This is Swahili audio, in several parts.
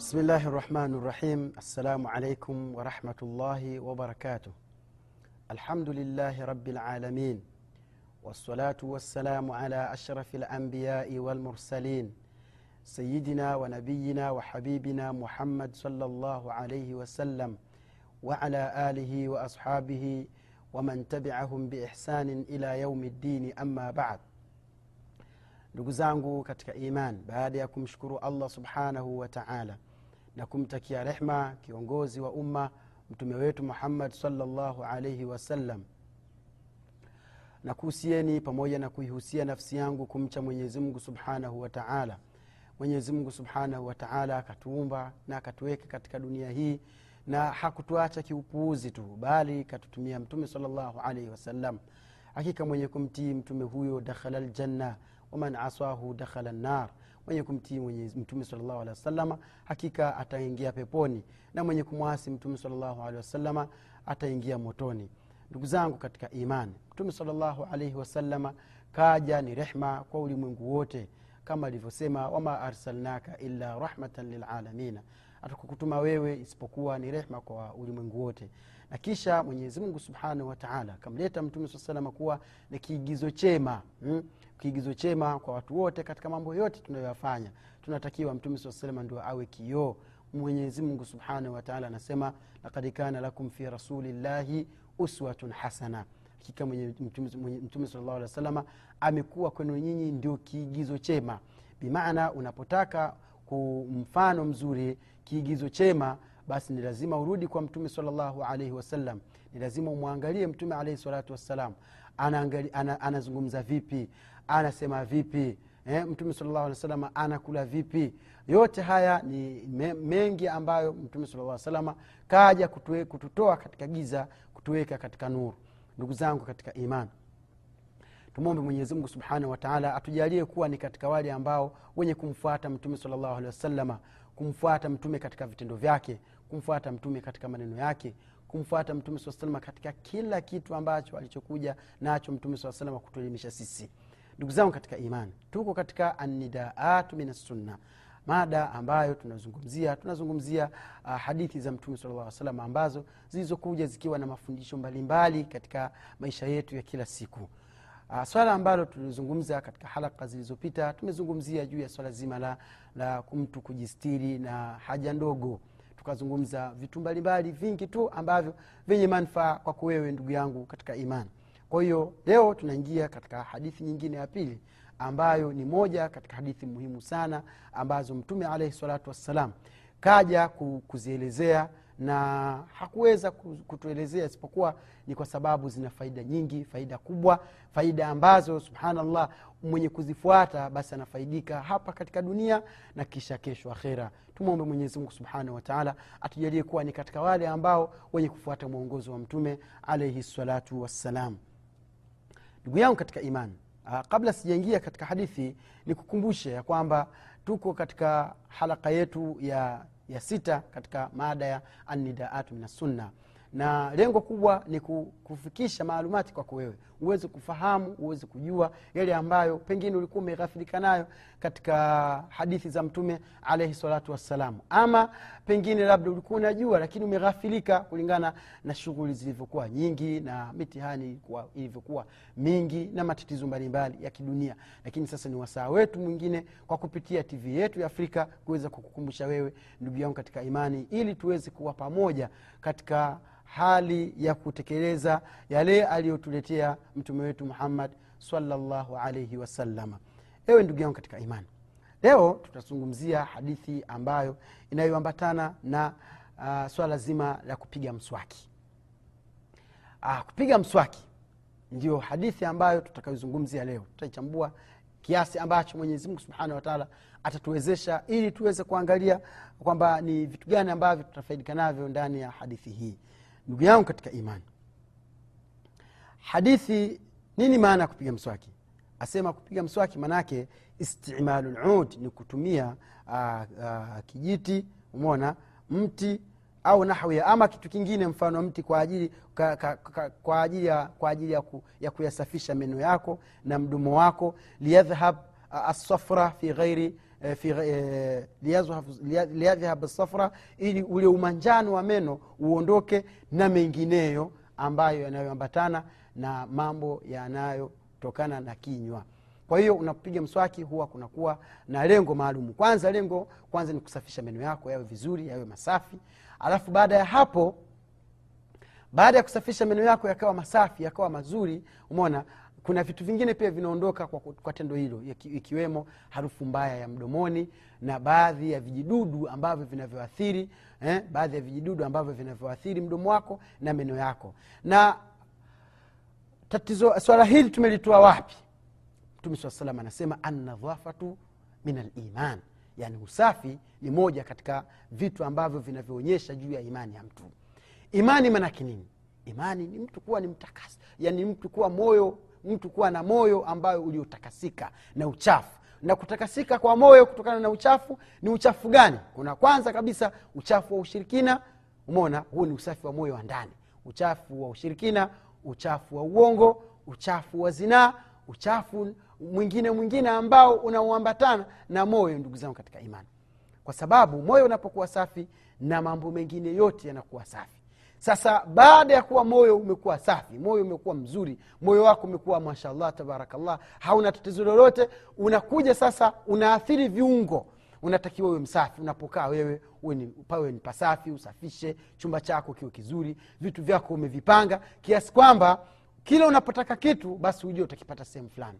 بسم الله الرحمن الرحيم السلام عليكم ورحمة الله وبركاته الحمد لله رب العالمين والصلاة والسلام على أشرف الأنبياء والمرسلين سيدنا ونبينا وحبيبنا محمد صلى الله عليه وسلم وعلى آله وأصحابه ومن تبعهم بإحسان إلى يوم الدين أما بعد ndugu zangu katika iman baada ya kumshukuru allah subhanahu wa taala na kumtakia rehma kiongozi wa umma mtume wetu muhammad salllahu alaihi wasallam na kuhusieni pamoja na kuihusia nafsi yangu kumcha mwenyezimngu subhanahu wa taala. Mwenyezimngu subhanahu wa taala akatuumba na akatuweka katika dunia hii na hakutuacha kiupuuzi tu bali katutumia mtume salllahu alaihi wasallam hakika mwenye kumtii mtume huyo dakhala ljanna waman asahu dakhala nar mwenye kumtii mtume salllahu alehi wasalama hakika ataingia peponi. Na mwenye kumwasi mtume salllahu alehi wasalama ataingia motoni. Ndugu zangu katika imani mtume salllahu alaihi wasalama kaja ni rehma kwa ulimwengu wote. Kama alivyosema wama arsalnaka illa rahmatan lilalamina atakukutuma wewe isipokuwa ni rehma kwa ulimwengu wote. Na kisha mwenyezimungu subhanahu wataala akamleta mtume saa salama kuwa ni kiigizo chema hmm? Kiigizo chema kwa watu wote katika mambo yote tunayoyafanya. Tunatakiwa mtume saa salama ndio awe kioo. Mwenyezimungu subhanahu wataala anasema lakad kana lakum fi rasulillahi uswatun hasana. Hakika mtume salllahu alehi wa salama amekuwa kwenu nyinyi ndio kiigizo chema. Bimaana unapotaka mfano mzuri kiigizo chema basi ni lazima urudi kwa mtume salllahu alaihi wasallam ni lazima umwangalie mtume alaihi salatu wassalam. Anazungumza ana, ana vipi anasema vipi? Eh, mtume salllahu alih salama anakula vipi? Yote haya ni me, mengi ambayo mtume salllah salama kaja kututoa katika giza kutuweka katika nuru. Ndugu zangu katika imani tumwombe mwenyezimungu subhanahu wataala atujalie kuwa ni katika wale ambao wenye kumfuata mtume salllahu alehi wasalama kumfuata mtume katika vitendo vyake kumfuata mtume katika maneno yake kumfuata mtume saa salama katika kila kitu ambacho alichokuja nacho mtume saa salama kutuelimisha sisi ndugu zangu katika imani tuko katika anidaatu min assunna mada ambayo tunazungumzia tunazungumzia uh, hadithi za mtume sala ambazo zilizokuja zikiwa na mafundisho mbalimbali katika maisha yetu ya kila siku. Uh, swala ambalo tulizungumza katika halaka zilizopita tumezungumzia juu ya swala zima la, la mtu kujistiri na haja ndogo. Tukazungumza vitu mbalimbali vingi tu ambavyo vyenye manufaa kwako wewe ndugu yangu katika imani kwa hiyo leo tunaingia katika hadithi nyingine ya pili ambayo ni moja katika hadithi muhimu sana ambazo mtume alaihi salatu wassalam kaja kuzielezea na hakuweza kutuelezea isipokuwa ni kwa sababu zina faida nyingi faida kubwa faida ambazo subhanallah mwenye kuzifuata basi anafaidika hapa katika dunia na kisha kesho akhera. Tumwombe mwenyezimungu subhanahu wataala atujalie kuwa ni katika wale ambao wenye kufuata mwongozo wa mtume alaihi salatu wassalam ndugu yangu katika imani uh, kabla sijaingia katika hadithi ni kukumbushe ya kwamba tuko katika halaka yetu ya, ya sita katika mada ya anidaatu min assunna na lengo kubwa ni kufikisha maalumati kwako wewe. Uweze kufahamu uweze kujua yale ambayo pengine ulikuwa umeghafirika nayo katika hadithi za mtume alaihi salatu wassalam. Ama pengine labda ulikuwa unajua lakini umeghafilika kulingana na shughuli zilivyokuwa nyingi na mitihani ilivyokuwa mingi na matatizo mbalimbali ya kidunia. Lakini sasa ni wasaa wetu mwingine kwa kupitia tv yetu ya afrika kuweza kukukumbusha wewe ndugu yangu katika imani ili tuweze kuwa pamoja katika hali ya kutekeleza yale aliyotuletea mtume wetu muhammad salllahu alaihi wasalama ewe ndugu yangu katika imani leo tutazungumzia hadithi ambayo inayoambatana na uh, swala zima la kupiga mswaki. Uh, kupiga mswaki ndio hadithi ambayo tutakayozungumzia leo. Tutaichambua kiasi ambacho mwenyezimungu subhanahu wataala atatuwezesha ili tuweze kuangalia kwamba ni vitu gani ambavyo tutafaidika navyo ndani ya hadithi hii. Ndugu yangu katika imani hadithi nini maana ya kupiga mswaki? Asema kupiga mswaki maanaake istimalu lud ni kutumia aa, aa, kijiti umona mti au nahwia ama kitu kingine mfano mti kwa ajili, ka, ka, ka, kwa ajili, ya, kwa ajili ya, ku, ya kuyasafisha meno yako na mdomo wako liyadhhab asafra fi ghairi eh, eh, liyadhhab safra ili ule umanjano wa meno uondoke na mengineyo ambayo yanayoambatana na mambo yanayotokana na kinywa kwa hiyo unapiga mswaki huwa kunakuwa na lengo maalum. Kwanza lengo kwanza ni kusafisha meno yako yawe vizuri yawe masafi. Alafu baada ya hapo baada ya kusafisha meno yako yakawa masafi yakawa mazuri umona kuna vitu vingine pia vinaondoka kwa, kwa tendo hilo ikiwemo harufu mbaya ya mdomoni na baadhi ya vijidudu ambavyo vinavyoathiri eh, baadhi ya vijidudu ambavyo vinavyoathiri mdomo wako na meno yako. Na tatizo swala hili tumelitoa wapi mtume saa salam anasema annadhafatu min aliman yani usafi ni moja katika vitu ambavyo vinavyoonyesha juu ya imani ya mtu. Imani manake nini? Imani ni mtu kuwa ni mtakasi yani mtu kuwa moyo mtu kuwa na moyo ambayo uliotakasika na uchafu. Na kutakasika kwa moyo kutokana na uchafu ni uchafu gani? Kuna kwanza kabisa uchafu wa ushirikina. Umona huu ni usafi wa moyo wa ndani. Uchafu wa ushirikina uchafu wa uongo uchafu wa zinaa uchafu mwingine mwingine ambao unauambatana na moyo ndugu zangu katika imani. Kwa sababu moyo unapokuwa safi na mambo mengine yote yanakuwa safi. Sasa baada ya kuwa moyo umekuwa safi moyo umekuwa mzuri moyo wako umekuwa mashallah tabarakallah hauna tatizo lolote unakuja sasa unaathiri viungo. Unatakiwa uwe msafi unapokaa wewe pawe ni pasafi usafishe chumba chako kiwe kizuri vitu vyako umevipanga kiasi kwamba kila unapotaka kitu basi ujue utakipata sehemu fulani.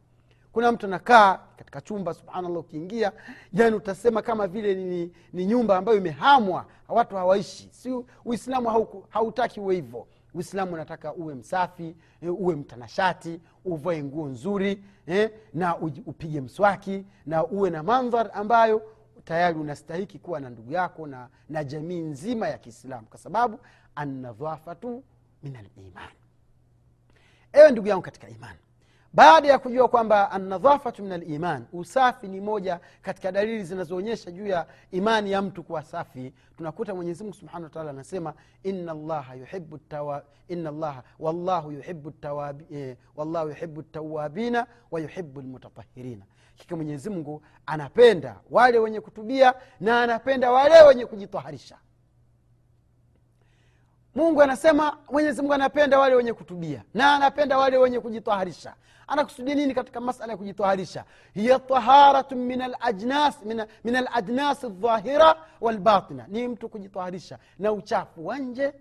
Kuna mtu anakaa katika chumba subhanallah ukiingia yani utasema kama vile ni, ni nyumba ambayo imehamwa watu hawaishi. Si uislamu hautaki uwe hivyo. Uislamu unataka uwe msafi uwe mtanashati uvae nguo nzuri eh, na upige mswaki na uwe na mandhar ambayo tayari unastahiki kuwa na ndugu yako na, na jamii nzima ya kiislamu. Kwa sababu annadhafatu min aliman ewe ndugu yangu katika imani baada ya kujua kwamba anadhafatu min aliman usafi ni moja katika dalili zinazoonyesha juu ya imani ya mtu kuwa safi tunakuta mwenyezimungu subhanahu wataala anasema llaha yuhibu tawa, wallahu yuhibu eh, tawabina wa yuhibu lmutatahirina hakika mwenyezimngu anapenda wale wenye kutubia na anapenda wale wenye kujitaharisha mungu anasema mwenyezi mungu anapenda wale wenye kutubia na anapenda wale wenye kujitaharisha anakusudia nini katika masala ya kujitaharisha hiya taharatu min alajnas min aladnas aldhahira walbatina. Ni mtu kujitaharisha na uchafu wa nje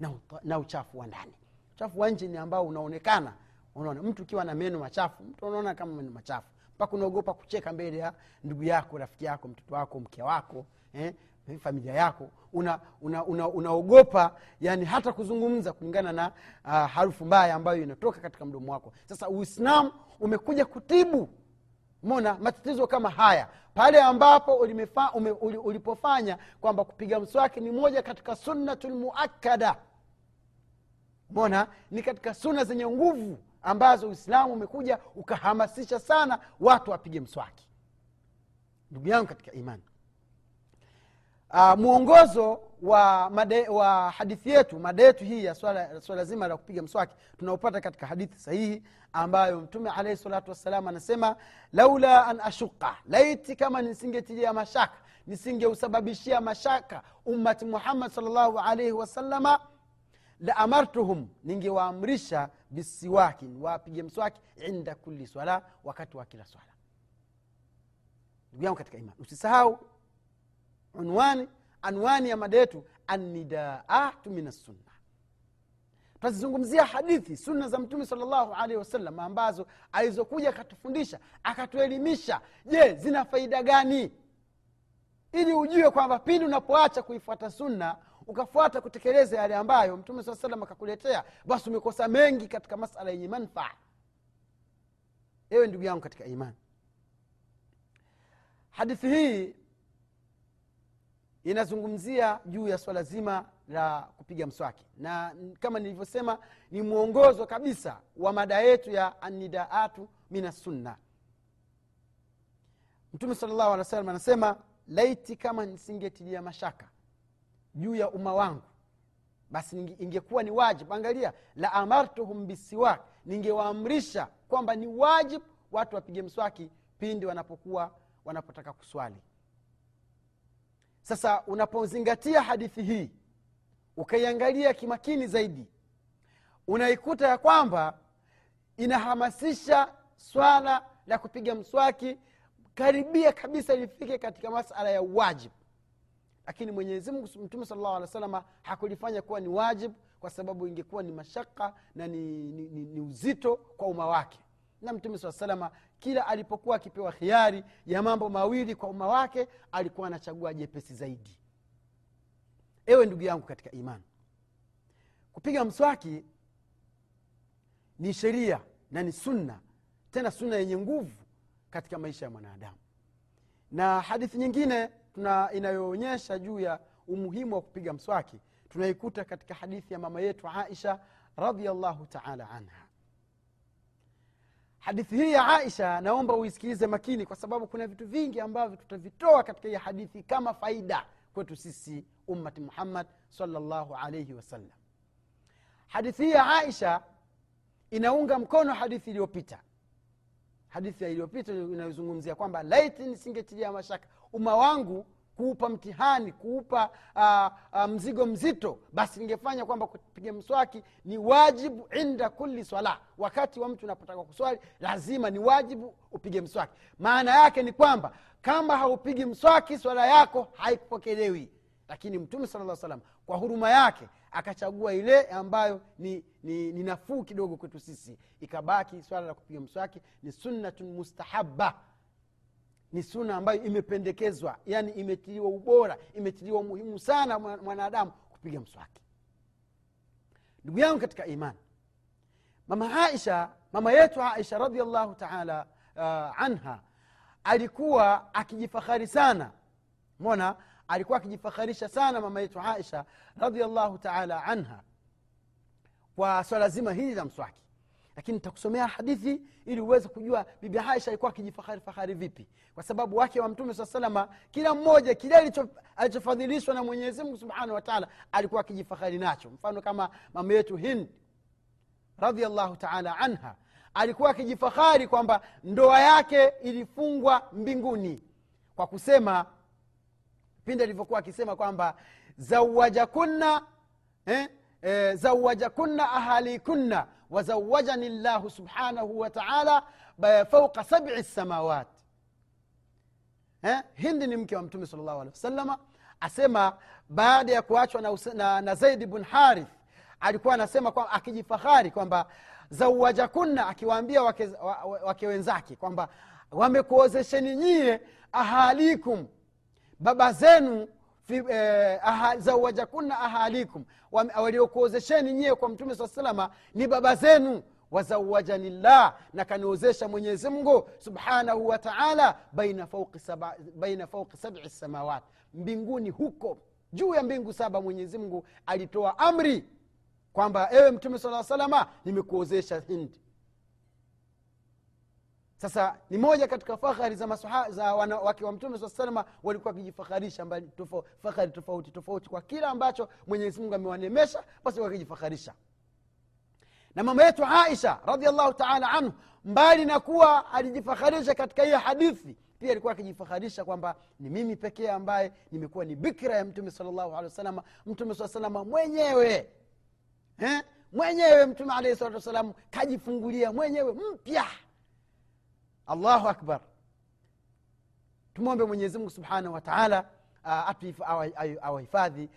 na, na uchafu wa ndani. Uchafu wa nje ni ambao unaonekana. Unaona mtu ukiwa na meno machafu mtu unaona kama meno machafu. Mpaka unaogopa kucheka mbele ya ndugu yako rafiki yako mtoto wako mke wako eh? Familia yako unaogopa una, una, una yani hata kuzungumza kulingana na uh, harufu mbaya ambayo inatoka katika mdomo wako. Sasa uislamu umekuja kutibu mona matatizo kama haya. Pale ambapo ulimefa, ume, ulipofanya kwamba kupiga mswaki ni moja katika sunnatu lmuakada mona ni katika sunna zenye nguvu ambazo uislamu umekuja ukahamasisha sana watu wapige mswaki. Ndugu yangu katika imani uh, mwongozo wa made, wa hadithi yetu mada yetu hii ya swala, swala zima la kupiga mswaki tunaopata katika hadithi sahihi ambayo mtume alaihi salatu wassalam anasema laula an ashuqa laiti kama nisingetilia mashaka nisingeusababishia mashaka ummati muhammad salllahu alaihi wasalama la amartuhum ningewaamrisha bisiwakin wapige mswaki inda kulli swala wakati wa kila swala. Ndugu yangu katika imani usisahau unwani anwani ya mada yetu annidaatu min assunna tutazizungumzia hadithi sunna za mtume salllahu alaihi wasallam ambazo alizokuja akatufundisha akatuelimisha. Je zina faida gani? Ili ujue kwamba pindi unapoacha kuifuata sunna ukafuata kutekeleza yale ambayo mtume saa salam akakuletea basi umekosa mengi katika masala yenye manfaa. Ewe ndugu yangu katika imani. Hadithi hii inazungumzia juu ya swala zima la kupiga mswaki. Na kama nilivyosema ni mwongozo kabisa wa mada yetu ya anidaatu min assunna mtume salllahu llahu alih wa sallam anasema laiti kama nisingetilia mashaka juu ya umma wangu basi ingekuwa ni wajib. Angalia la amartuhum bisiwak ningewaamrisha kwamba ni wajibu watu wapige mswaki pindi wanapokuwa wanapotaka kuswali sasa unapozingatia hadithi hii ukaiangalia kimakini zaidi unaikuta ya kwamba inahamasisha swala la kupiga mswaki karibia kabisa lifike katika masala ya uwajibu lakini mwenyezi mungu mtume sala llahu alih salama hakulifanya kuwa ni wajibu kwa sababu ingekuwa ni mashaka na ni, ni, ni, ni uzito kwa umma wake na mtume saa salama kila alipokuwa akipewa khiari ya mambo mawili kwa umma wake alikuwa anachagua jepesi zaidi. Ewe ndugu yangu katika imani kupiga mswaki ni sheria na ni sunna tena sunna yenye nguvu katika maisha ya mwanadamu. Na hadithi nyingine tuna inayoonyesha juu ya umuhimu wa kupiga mswaki tunaikuta katika hadithi ya mama yetu aisha radiallahu taala anha hadithi hii ya aisha naomba uisikilize makini kwa sababu kuna vitu vingi ambavyo tutavitoa katika hii hadithi kama faida kwetu sisi ummati muhammad salllahu alaihi wasallam hadithi hii ya aisha inaunga mkono hadithi iliyopita. Hadithi iliyopita inayozungumzia kwamba laiti nisingetilia mashaka umma wangu kuupa mtihani kuupa uh, uh, mzigo mzito basi ningefanya kwamba kupiga mswaki ni wajibu inda kulli swala. Wakati wa mtu unapotaka kuswali lazima ni wajibu upige mswaki. Maana yake ni kwamba kama haupigi mswaki swala yako haipokelewi lakini mtume sala lla salam kwa huruma yake akachagua ile ambayo ni, ni, ni nafuu kidogo kwetu sisi. Ikabaki swala la kupiga mswaki ni sunnatun mustahaba ni suna ambayo imependekezwa yani imetiliwa ubora imetiliwa umuhimu sana mwanadamu kupiga mswaki. Ndugu yangu katika imani mama aisha mama yetu aisha radiallahu taala uh, anha alikuwa akijifahari sana. Mona alikuwa akijifaharisha sana mama yetu aisha radiallahu taala anha kwa swala zima hili la mswaki lakini nitakusomea hadithi ili uweze kujua bibi aisha alikuwa akijifahari fahari vipi. Kwa sababu wake wa mtume saa salama kila mmoja kile alichofadhilishwa na mwenyezi mungu subhanahu wa alikuwa akijifahari nacho. Mfano kama mama yetu hind radiallahu taala anha alikuwa akijifahari kwamba ndoa yake ilifungwa mbinguni. Kwa kusema pindi alivyokuwa akisema kwamba zawajakunna eh, eh, zawajakunna ahalikunna wazawajani llahu subhanahu wataala fauqa sabi samawat eh, hindi ni mke wa mtume sal llahu alehi wasalama asema baada ya kuachwa na, na, na zaidi bn harith alikuwa anasema kwa, akijifahari kwamba zawajakunna akiwaambia wake, wake wenzake kwamba wamekuozesheni nyie ahalikum baba zenu eh, zawajakunna ahalikum. Waliokuozesheni nyie kwa mtume saa salama ni baba zenu. Wazawajani llah na kaniozesha mwenyezi subhanahu wa taala baina fauqi sabi samawat. Mbinguni huko juu ya mbingu saba mwenyezi mungu alitoa amri kwamba ewe mtume saa salama nimekuozesha hindi sasa ni moja katika fahari za, masuha, za wanawake wa mtume saa salama walikuwa wakijifakharisha tofo, fahari tofauti tofauti kwa kila ambacho mwenyezi mungu amewanemesha basi wakijifaharisha na mama yetu aisha radiallahu taala anhu mbali na kuwa alijifaharisha katika hiyo hadithi pia alikuwa akijifaharisha kwamba ni mimi pekee ambaye nimekuwa ni bikra ya mtume salllahu alehi wasalama mtume saa salama mwenyewe. Eh? mwenyewe mtume alaihi salatu wassalam kajifungulia mwenyewe mpya allahu akbar. Tumwombe mwenyezimungu subhanahu wa taala awahifadhi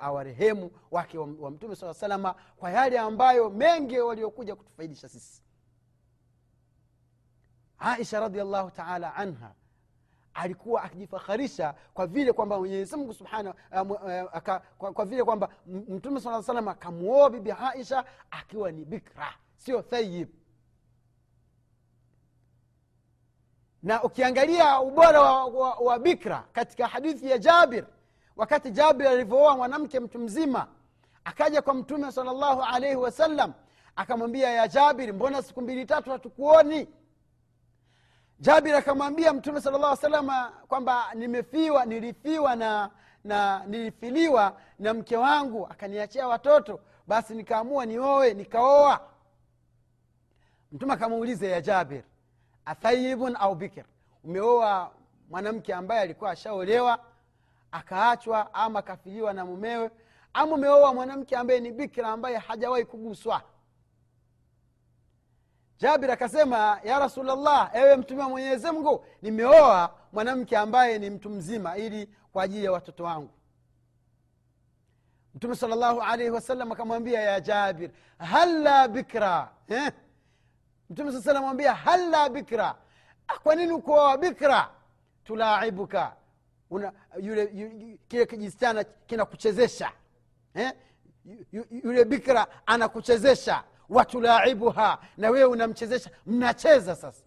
awarehemu wake wa, mtume saa salama kwa yale ambayo mengi waliokuja kutufaidisha sisi. Aisha radiallahu taala anha alikuwa akijifakharisha kwa vile kwamba kwa, kwa vile kwamba mtume saa salam akamuoa bibi aisha akiwa ni bikra sio thayib na ukiangalia ubora wa, wa, wa bikra katika hadithi ya jabir wakati jabir alivyooa mwanamke mtu mzima akaja kwa mtume salllahu alaihi wasallam akamwambia ya jabir mbona siku mbili tatu hatukuoni? Jabir akamwambia mtume sala llah salama kwamba nimefiwa nilifiwa na na nilifiliwa na mke wangu akaniachia watoto basi nikaamua nioe nikaoa. Mtume akamuuliza ya jabir athayibun au bikir umeoa mwanamke ambaye alikuwa ashaolewa akaachwa ama akafiliwa na mumewe ama umeoa mwanamke ambaye ni bikira ambaye hajawahi kuguswa. Jabir akasema ya rasulllah ewe mtume wa mwenyezi nimeoa mwanamke ambaye ni mtu mzima ili kwa ajili ya watoto wangu. Mtume salllahu alaihi wasallam akamwambia ya jabir halla bikra eh? Mtume saa salam mwambia halla bikra. Ah, kwa nini ukuoa bikra? Tulaibuka una yule, yule kile kijisichana kinakuchezesha eh? Yu- yu- yule bikra anakuchezesha. Watulaibuha na wewe unamchezesha. Mnacheza sasa.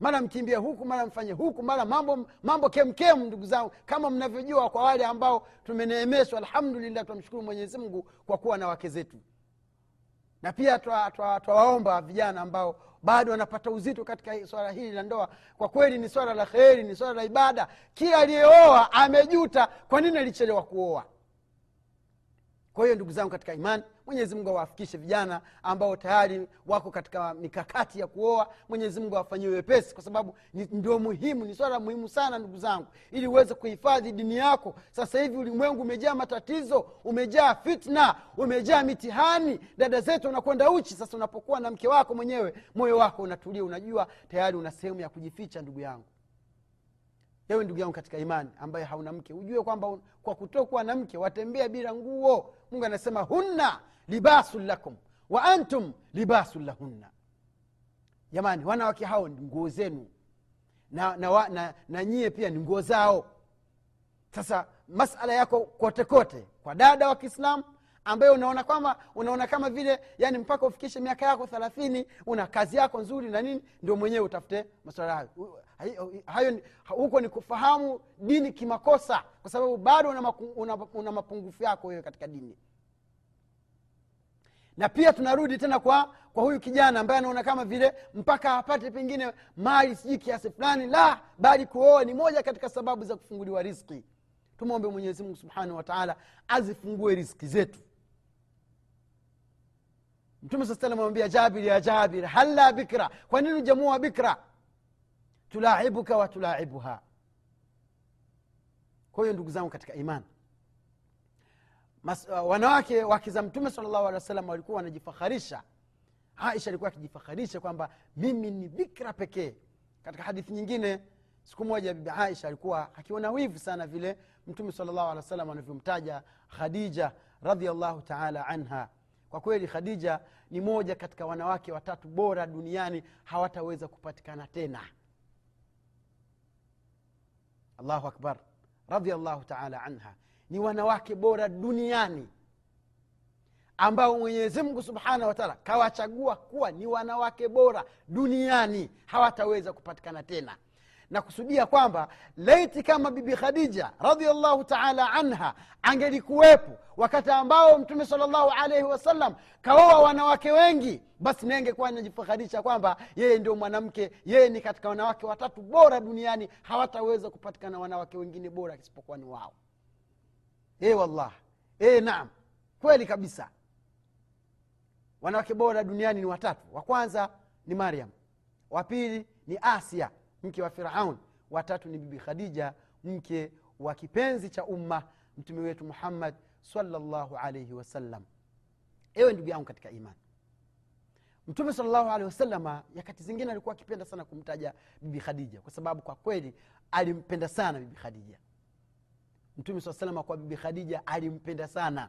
Mara mkimbie huku mara mfanye huku mara mambo mambo kemkem ndugu zangu kama mnavyojua kwa wale ambao tumeneemeshwa alhamdulillah tunamshukuru mwenyezi mungu kwa kuwa na wake zetu na pia twawaomba vijana ambao bado wanapata uzito katika swala hili la ndoa. Kwa kweli ni swala la kheri ni swala la ibada. Kila aliyeoa amejuta kwa nini alichelewa kuoa. Kwa hiyo ndugu zangu katika imani mwenyezi mungu awafikishe vijana ambao tayari wako katika mikakati ya kuoa. Mwenyezi mungu awafanyie wepesi kwa sababu ndio muhimu ni swala muhimu sana ndugu zangu ili uweze kuhifadhi dini yako. Sasa hivi ulimwengu umejaa matatizo umejaa fitna umejaa mitihani. Dada zetu unakwenda uchi. Sasa unapokuwa na mke wako mwenyewe moyo wako unatulia unajua tayari una sehemu ya kujificha ndugu yangu. Ewe ndugu yangu katika imani ambaye hauna mke ujue kwamba kwa kutokuwa na mke watembea bila nguo. Mungu anasema hunna libasun lakum wa antum libasun lahunna. Jamani wanawake hao ni nguo zenu. Na, na, wa- na, na nyie pia ni nguo zao. Sasa masala yako kote kote kwa dada wa kiislamu ambayo unaona kwamba unaona kama vile yani mpaka ufikishe miaka yako thelathini una kazi yako nzuri na nini ndio mwenyewe utafute maswala hayo. Hayo- huko ni kufahamu dini kimakosa kwa sababu bado una, una, una mapungufu yako wewe katika dini na pia tunarudi tena kwa kwa huyu kijana ambaye anaona kama vile mpaka apate pengine mali sijui kiasi fulani la bali kuoa ni moja katika sababu za kufunguliwa riski tumwombe mwenyezimungu subhanahu wataala azifungue riski zetu. Mtume saa salam amwambia jabir ya jabir halla bikra? Kwa nini ujamuoa bikra? Tulaibuka wa tulaibuha kwa hiyo ndugu zangu katika imani Mas, uh, wanawake wake za mtume salllahu alehi wa sallam walikuwa wanajifaharisha. Aisha alikuwa akijifaharisha kwamba mimi ni bikra pekee. Katika hadithi nyingine siku moja bibi aisha alikuwa akiona wivu sana vile mtume salllahu alehi wa sallam anavyomtaja khadija radiallahu taala anha. Kwa kweli khadija ni moja katika wanawake watatu bora duniani hawataweza kupatikana tena. Allahu akbar radiallahu taala anha ni wanawake bora duniani ambao mwenyezi mungu subhanahu wataala kawachagua kuwa ni wanawake bora duniani hawataweza kupatikana tena. Na kusudia kwamba laiti kama bibi khadija radiallahu taala anha angelikuwepo wakati ambao mtume salllahu alaihi wasallam kaoa wanawake wengi basi nengekuwa najifakharisha kwamba yeye ndio mwanamke yeye ni katika wanawake watatu bora duniani hawataweza kupatikana wanawake wengine bora isipokuwa ni wao e wallah e naam. Kweli kabisa. Wanawake bora duniani ni watatu. Wa kwanza ni mariam. Wa pili ni asia mke wa firaun. Watatu ni bibi khadija mke wa kipenzi cha umma mtume wetu muhammad salllahu alaihi wasallam ewe ndugu yangu katika imani. Mtume salllahu alehi wasalama nyakati zingine alikuwa akipenda sana kumtaja bibi khadija kwa sababu kwa kweli alimpenda sana bibi khadija mtume saa salama kwa bibi khadija alimpenda sana.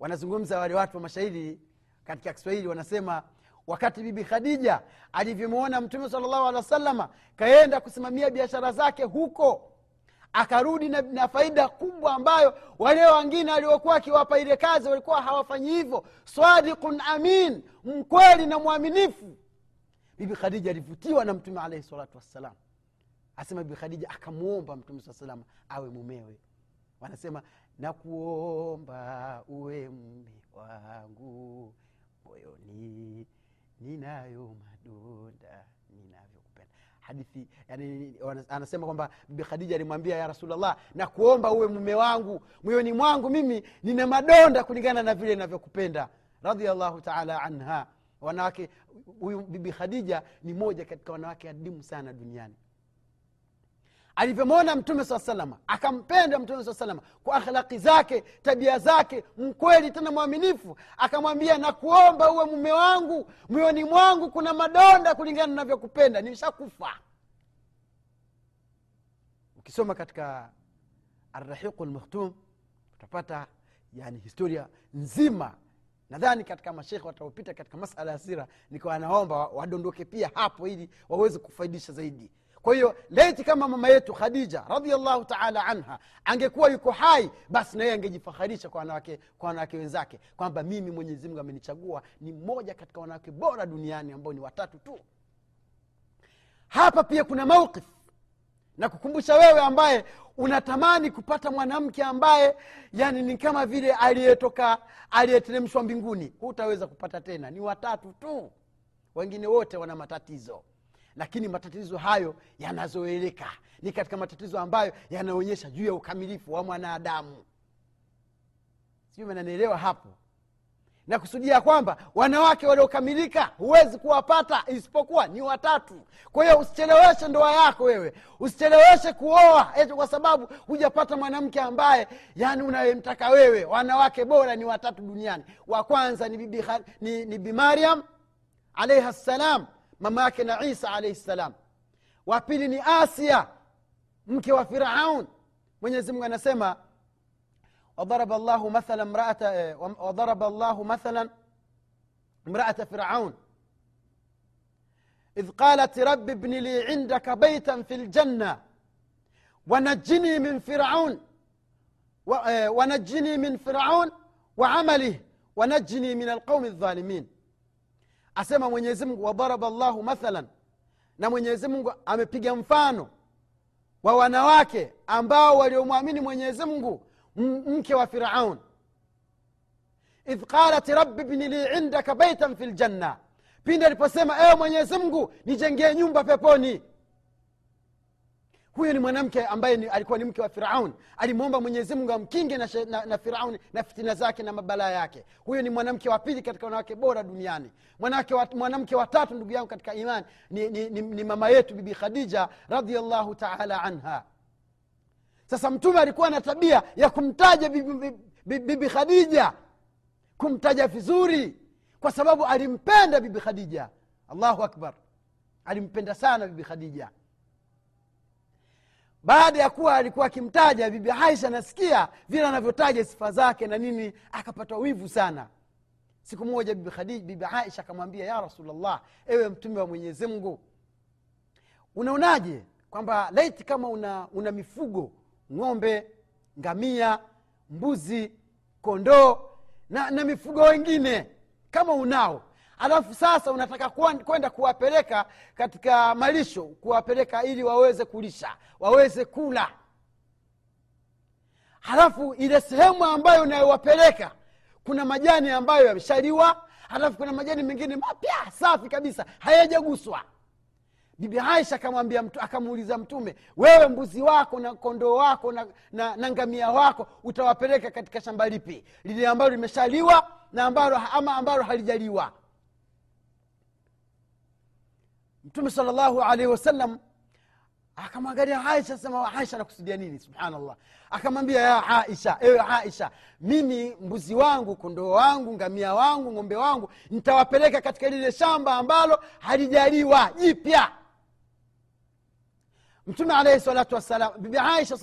Wanazungumza wale watu wa mashairi katika kiswahili wanasema wakati bibi khadija alivyomwona mtume salllahu alehi wasalama kaenda kusimamia biashara zake huko akarudi na, na faida kubwa ambayo wale wengine aliokuwa akiwapa ile kazi walikuwa hawafanyi hivyo. Sadiqun amin mkweli na mwaminifu. Bibi khadija alivutiwa na mtume alaihi salatu wassalam asema bibi khadija akamwomba mtume saa salama awe mumewe. Wanasema nakuomba uwe mme wangu. Moyoni ninayo madonda ninavyokupenda. Hadithi yani, anasema kwamba bibi khadija alimwambia ya rasulllah nakuomba uwe mume wangu. Moyoni mwangu mimi nina madonda kulingana na vile navyokupenda radiallahu taala anha. Wanawake huyu bibi khadija ni moja katika wanawake adimu sana duniani alivyomwona mtume saa salama akampenda mtume saa salama kwa akhlaki zake tabia zake mkweli tena mwaminifu. Akamwambia nakuomba uwe mume wangu moyoni mwangu kuna madonda kulingana navyokupenda nimeshakufa. Ukisoma katika arrahiqu lmakhtum utapata yani historia nzima. Nadhani katika mashekhe wataopita katika masala ya sira nikiwa anaomba wadondoke pia hapo ili waweze kufaidisha zaidi kwa hiyo leti kama mama yetu khadija radiallahu taala anha angekuwa yuko hai basi naye angejifaharisha kwa wanawake kwa wanawake wenzake kwamba mimi mwenyezimungu amenichagua ni mmoja katika wanawake bora duniani ambao ni watatu tu. Hapa pia kuna mauqif na kukumbusha wewe ambaye unatamani kupata mwanamke ambaye yani ni kama vile aliyetoka aliyeteremshwa mbinguni hutaweza kupata tena. Ni watatu tu. Wengine wote wana matatizo lakini matatizo hayo yanazoeleka ni katika matatizo ambayo yanaonyesha juu ya ukamilifu wa mwanadamu. Sijui hapo? Na kusudia kwamba wanawake waliokamilika huwezi kuwapata isipokuwa ni watatu. Kwa hiyo usicheleweshe ndoa yako wewe. Usicheleweshe kuoa eti kwa sababu hujapata mwanamke ambaye yani unayemtaka wewe. Wanawake bora ni watatu duniani. Wa kwanza ni bibi, ni, ni bi mariam alaihi ssalam mama yake na isa alaihi ssalam wa pili ni asia mke wa firaun mwenyezi anasema وضرب الله مثلا امرأة وضرب الله مثلا امرأة فرعون. إذ قالت رب ابن لي عندك بيتا في الجنة. ونجني من فرعون. ونجني من فرعون وعمله. ونجني من القوم الظالمين. Asema mwenyezi mungu wadaraba llahu mathalan. Na mwenyezi mungu amepiga mfano wa wanawake ambao waliomwamini mwenyezi mungu mke wa firaun. Idh qalat rabi bni li indaka baitan fi ljanna pindi aliposema ewe mwenyezi mungu nijengee nyumba peponi huyo ni mwanamke ambaye ni, alikuwa ni mke wa firaun. Alimwomba mwenyezimungu amkinge na, na, na firauni na fitina zake na mabalaa yake. Huyu ni mwanamke wa pili katika wanawake bora duniani. Mwanamke wa, mwanamke wa ndugu yangu katika imani ni, ni, ni, ni mama yetu bibi khadija radiallahu taala anha. Sasa mtume alikuwa na tabia ya kumtaja bibi, bibi, bibi khadija kumtaja vizuri kwa sababu alimpenda bibi khadija. Allahu akbar. Alimpenda sana bibi khadija baada ya kuwa alikuwa akimtaja bibi aisha nasikia vile anavyotaja sifa zake na nini akapata wivu sana. Siku moja bibi bibi aisha akamwambia ya rasulllah ewe mtume wa mwenyezi mungu unaonaje kwamba laiti kama una, una mifugo ng'ombe ngamia mbuzi kondoo na, na mifugo wengine kama unao alafu sasa unataka kwenda kuwapeleka katika malisho kuwapeleka ili waweze kulisha waweze kula. Halafu ile sehemu ambayo unayowapeleka kuna majani ambayo yameshaliwa halafu kuna majani mengine mapya safi kabisa hayajaguswa. Bibi aisha akamwambia mtu akamuuliza mtume wewe mbuzi wako na kondoo wako na, na, na ngamia wako utawapeleka katika shamba lipi? Lile ambalo limeshaliwa na ambalo ama ambalo halijaliwa mtume salllahu alaihi wasallam akamwangalia aisha sema aisha anakusudia nini? Subhanallah. Akamwambia ya aisha ewe aisha mimi mbuzi wangu kondoo wangu ngamia wangu ng'ombe wangu nitawapeleka katika lile shamba ambalo halijaliwa jipya mtume alaihi salatu wassalam bibi aisha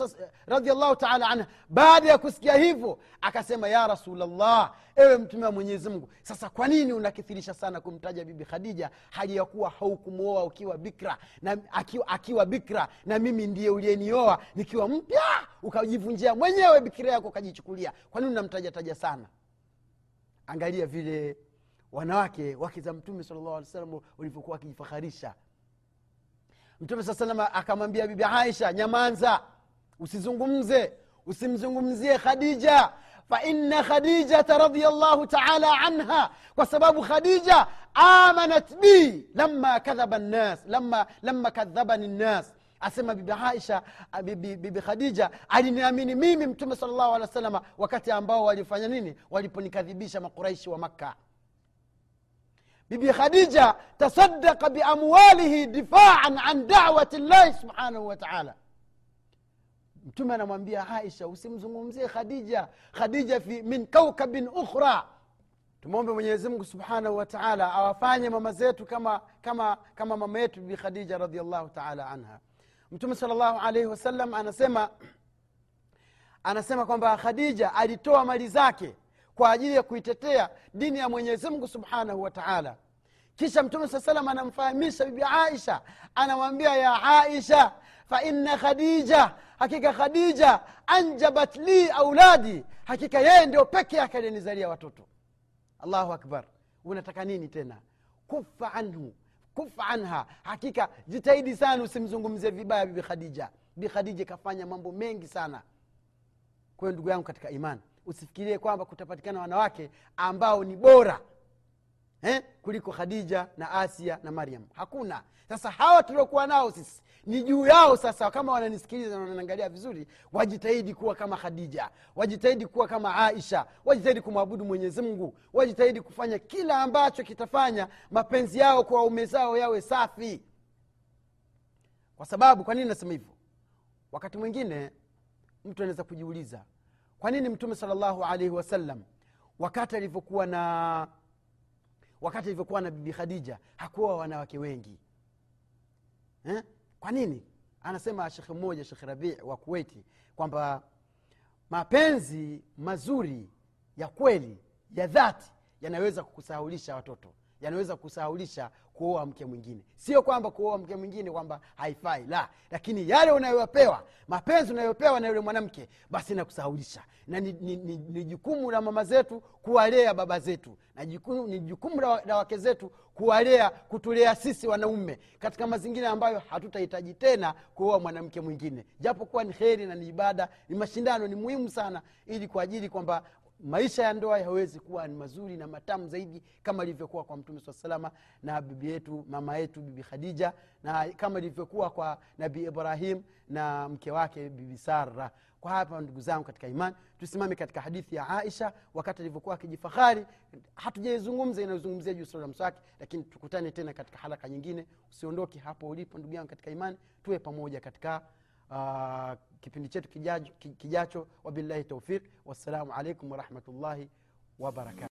radiallahu taala anha baada ya kusikia hivyo akasema ya rasulllah ewe mtume wa mwenyezi mungu sasa kwa nini unakithirisha sana kumtaja bibi khadija? Hali ya kuwa haukumwoa ukiwa bikra na akiwa, akiwa bikra na mimi ndiye uliyenioa. Nikiwa mpya ukajivunjia mwenyewe bikira yako ukajichukulia. Kwa nini unamtajataja sana? Angalia vile wanawake wake za mtume salllah alih salam walivyokuwa wakijifaharisha mtume saa salama akamwambia bibi aisha nyamanza usizungumze usimzungumzie khadija. Faina khadijata radiallahu taala anha kwa sababu khadija amanat bi lama kadhaba nnas lama, lama kadhabani nnas asema bibi aisha bibi, bibi khadija aliniamini mimi mtume sal llahu alehi wa salama wakati ambao walifanya nini? Waliponikadhibisha makuraishi wa makka bibi khadija tasadaka biamwalihi difaan an dawati llahi subhanahu wataala mtume anamwambia aisha usimzungumzie khadija. Khadija fi min kaukabin ukhra. Tumwombe mwenyezimngu subhanahu wataala awafanye mama zetu kama kama kama mama yetu bibi khadija radiallahu taala anha. Mtume sal llahu alaihi wasallam anasema anasema kwamba khadija alitoa mali zake kwa ajili ya kuitetea dini ya mwenyezimngu subhanahu wa taala. Kisha mtume saa salam anamfahamisha bibi aisha anamwambia ya aisha faina khadija hakika khadija anjabat li auladi hakika yeye ndio peke yake aliyenizalia watoto. Allahu akbar. Unataka nini tena? Kufa anhu kufa anha. Hakika jitahidi sana usimzungumzie vibaya bibi khadija. Bi khadija ikafanya mambo mengi sana. Kwayo ndugu yangu katika imani usifikirie kwamba kutapatikana wanawake ambao ni bora eh, kuliko khadija na asia na mariam. Hakuna. Sasa hawa tuliokuwa nao sisi ni juu yao sasa kama wananisikiliza na wananiangalia vizuri wajitahidi kuwa kama khadija wajitahidi kuwa kama aisha wajitahidi kumwabudu mwenyezi mungu wajitahidi kufanya kila ambacho kitafanya mapenzi yao kwa waume zao yawe safi. Kwa sababu kwa nini nasema hivyo? Wakati mwingine mtu anaweza kujiuliza kwa nini mtume salllahu alaihi wasallam wakati alivyokuwa na wakati alivyokuwa na bibi khadija hakuwa wanawake wengi? Eh? kwa nini? Anasema shekhe mmoja shekhe rabii wa kuweti kwamba mapenzi mazuri ya kweli ya dhati yanaweza kukusahulisha watoto yanaweza kusahulisha kuoa mke mwingine. Sio kwamba kuoa mke mwingine kwamba haifai la. Lakini yale unayopewa mapenzi unayopewa na yule mwanamke basi inakusahulisha. Na ni, ni, ni, ni jukumu la mama zetu kuwalea baba zetu. Na jukumu, ni jukumu la, la wake zetu kuwalea kutulea sisi wanaume katika mazingira ambayo hatutahitaji tena kuoa mwanamke mwingine. Japokuwa ni heri na ni ibada ni mashindano ni muhimu sana ili kwa ajili kwamba maisha ya ndoa yawezi kuwa ni mazuri na matamu zaidi kama ilivyokuwa kwa mtume saa salama na bibi yetu mama yetu bibi khadija na kama ilivyokuwa kwa nabii ibrahim na mke wake bibi sara kwa hapa ndugu zangu katika imani tusimame katika hadithi ya aisha wakati alivyokuwa akijifahari. Hatujaizungumza inayozungumzia juu sura mswaki lakini tukutane tena katika haraka nyingine. Usiondoke hapo ulipo ndugu yangu katika imani tuwe pamoja katika uh, kipindi chetu kijacho wabillahi taufiq wassalamu alaikum warahmatullahi wabarakatu